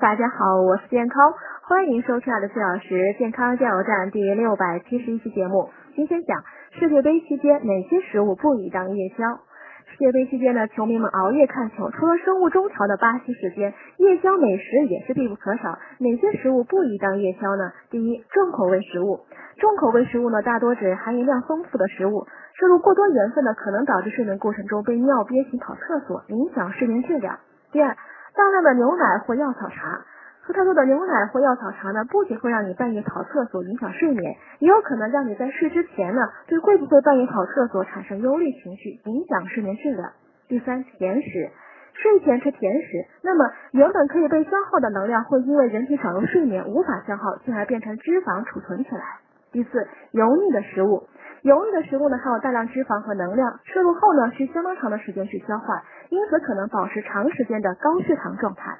大家好，我是健康，欢迎收听我的四小时健康加油站第六百七十一期节目。今天讲世界杯期间哪些食物不宜当夜宵。世界杯期间呢，球迷们熬夜看球，除了生物钟调的巴西时间，夜宵美食也是必不可少。哪些食物不宜当夜宵呢？第一，重口味食物。重口味食物呢，大多指含盐量丰富的食物，摄入过多盐分呢，可能导致睡眠过程中被尿憋醒跑厕所，影响睡眠质量。第二。大量的牛奶或药草茶，喝太多的牛奶或药草茶呢，不仅会让你半夜跑厕所影响睡眠，也有可能让你在睡之前呢，对会不会半夜跑厕所产生忧虑情绪，影响睡眠质量。第三，甜食，睡前吃甜食，那么原本可以被消耗的能量，会因为人体少入睡眠无法消耗，进而变成脂肪储存起来。第四，油腻的食物。油腻的食物呢，含有大量脂肪和能量，摄入后呢，需相当长的时间去消化，因此可能保持长时间的高血糖状态。